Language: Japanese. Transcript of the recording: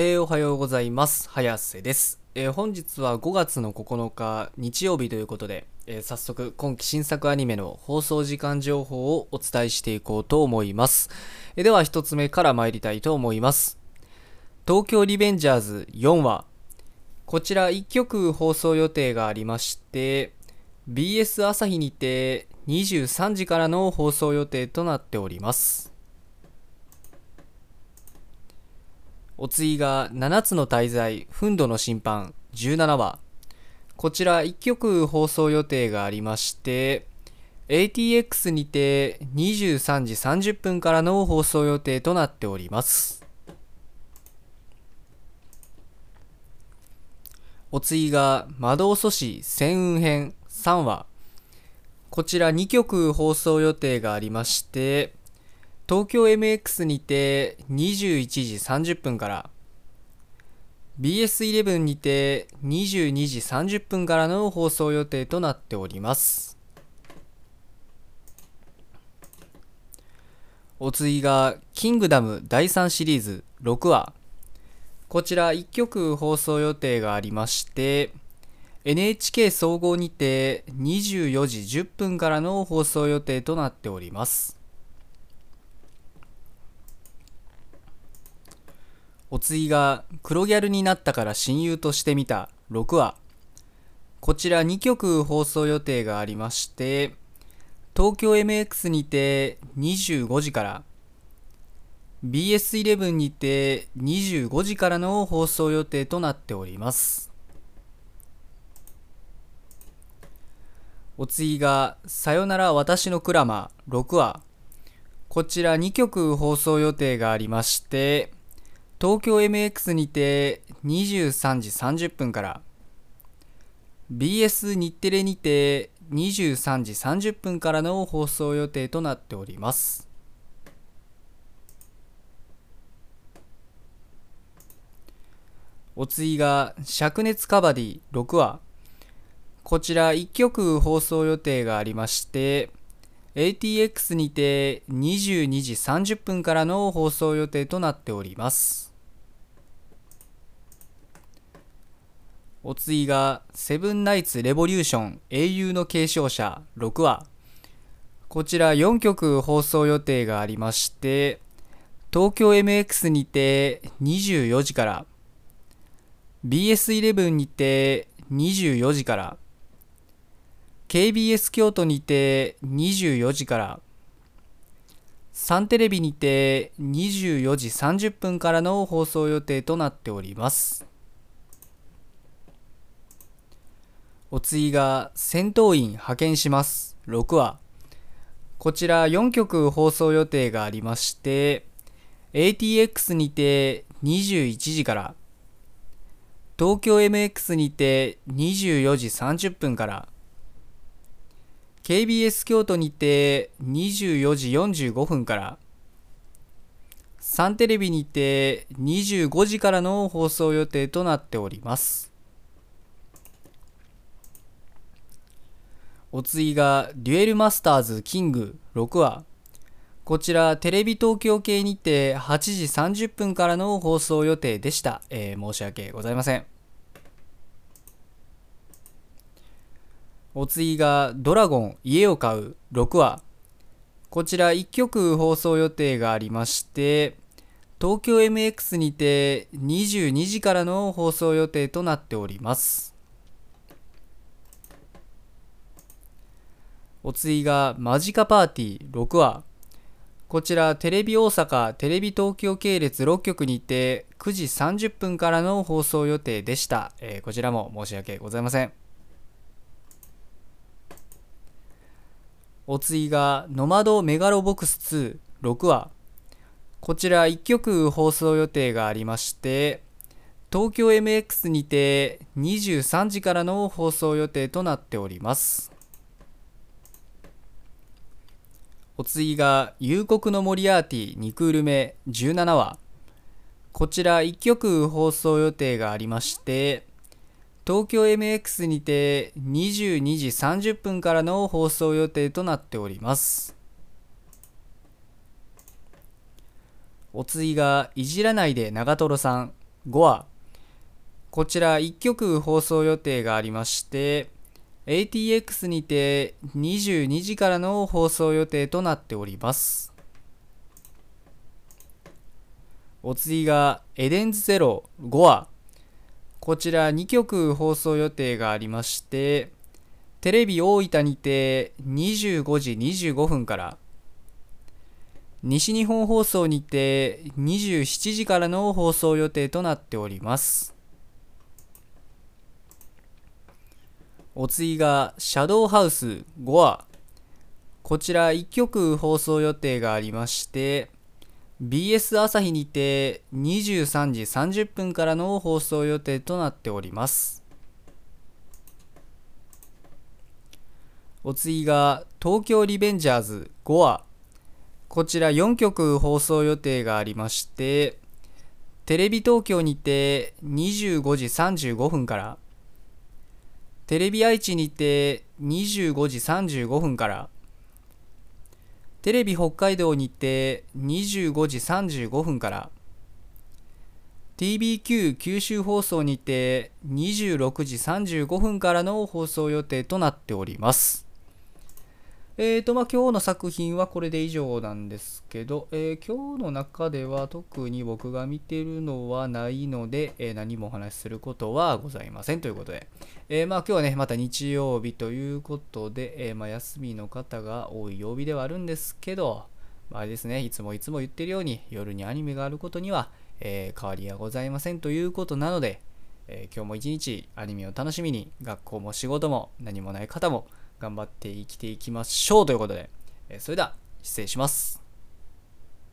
えーおはようございます。早瀬です。えー本日は5月の9日日曜日ということで、えー早速今期新作アニメの放送時間情報をお伝えしていこうと思います。えでは一つ目から参りたいと思います。東京リベンジャーズ4話。こちら1曲放送予定がありまして、BS 朝日にて23時からの放送予定となっております。お次が7つの大罪、憤怒の審判17話。こちら1曲放送予定がありまして、ATX にて23時30分からの放送予定となっております。お次が魔導阻止戦雲編3話。こちら2曲放送予定がありまして、東京 MX にて21時30分から BS11 にて22時30分からの放送予定となっております。お次が「キングダム」第3シリーズ6話。こちら1曲放送予定がありまして NHK 総合にて24時10分からの放送予定となっております。お次が黒ギャルになったから親友としてみた6話。こちら2曲放送予定がありまして東京 MX にて25時から BS11 にて25時からの放送予定となっております。お次が「さよなら私のクラマ」6話。こちら2曲放送予定がありまして東京 MX にて23時30分から BS 日テレにて23時30分からの放送予定となっております。お次が「灼熱カバディ」6話。こちら1曲放送予定がありまして ATX にて22時30分からの放送予定となっております。お次が「セブンナイツ・レボリューション英雄の継承者」6話。こちら4曲放送予定がありまして東京 MX にて24時から BS11 にて24時から KBS 京都にて24時からサンテレビにて24時30分からの放送予定となっております。お次が戦闘員派遣します。6話。こちら4曲放送予定がありまして ATX にて21時から東京 MX にて24時30分から KBS 京都にて24時45分からサンテレビにて25時からの放送予定となっております。お次がデュエルマスターズキング6話。こちらテレビ東京系にて8時30分からの放送予定でした、えー申し訳ございません。お次がドラゴン家を買う6話。こちら1曲放送予定がありまして東京 MX にて22時からの放送予定となっております。お次がマジカパーティー6話。こちらテレビ大阪テレビ東京系列6局にて9時30分からの放送予定でした、えーこちらも申し訳ございません。お次がノマドメガロボックス26話。こちら1曲放送予定がありまして東京 MX にて23時からの放送予定となっております。お次が「夕刻のモリアーティ2クール目17話」こちら1曲放送予定がありまして東京 MX にて22時30分からの放送予定となっております。お次が「いじらないで長瀞さん」5話。こちら1曲放送予定がありまして ATX にて22時からの放送予定となっております。お次がエデンズゼロ5話こちら2曲放送予定がありましてテレビ大分にて25時25分から西日本放送にて27時からの放送予定となっております。お次がシャドウハウス5話。こちら1曲放送予定がありまして BS 朝日にて23時30分からの放送予定となっております。お次が東京リベンジャーズ5話。こちら4曲放送予定がありましてテレビ東京にて25時35分からテレビ愛知にて25時35分からテレビ北海道にて25時35分から TBQ 九州放送にて26時35分からの放送予定となっております。えーとまあ、今日の作品はこれで以上なんですけど、えー、今日の中では特に僕が見てるのはないので、えー、何もお話しすることはございませんということで、えー、まあ、今日はね、また日曜日ということで、えまあ、休みの方が多い曜日ではあるんですけど、まあ、あれですね、いつもいつも言ってるように夜にアニメがあることには、え変わりはございませんということなので、え今日も一日アニメを楽しみに学校も仕事も何もない方も頑張って生きていきましょうということで、えそれでは失礼します。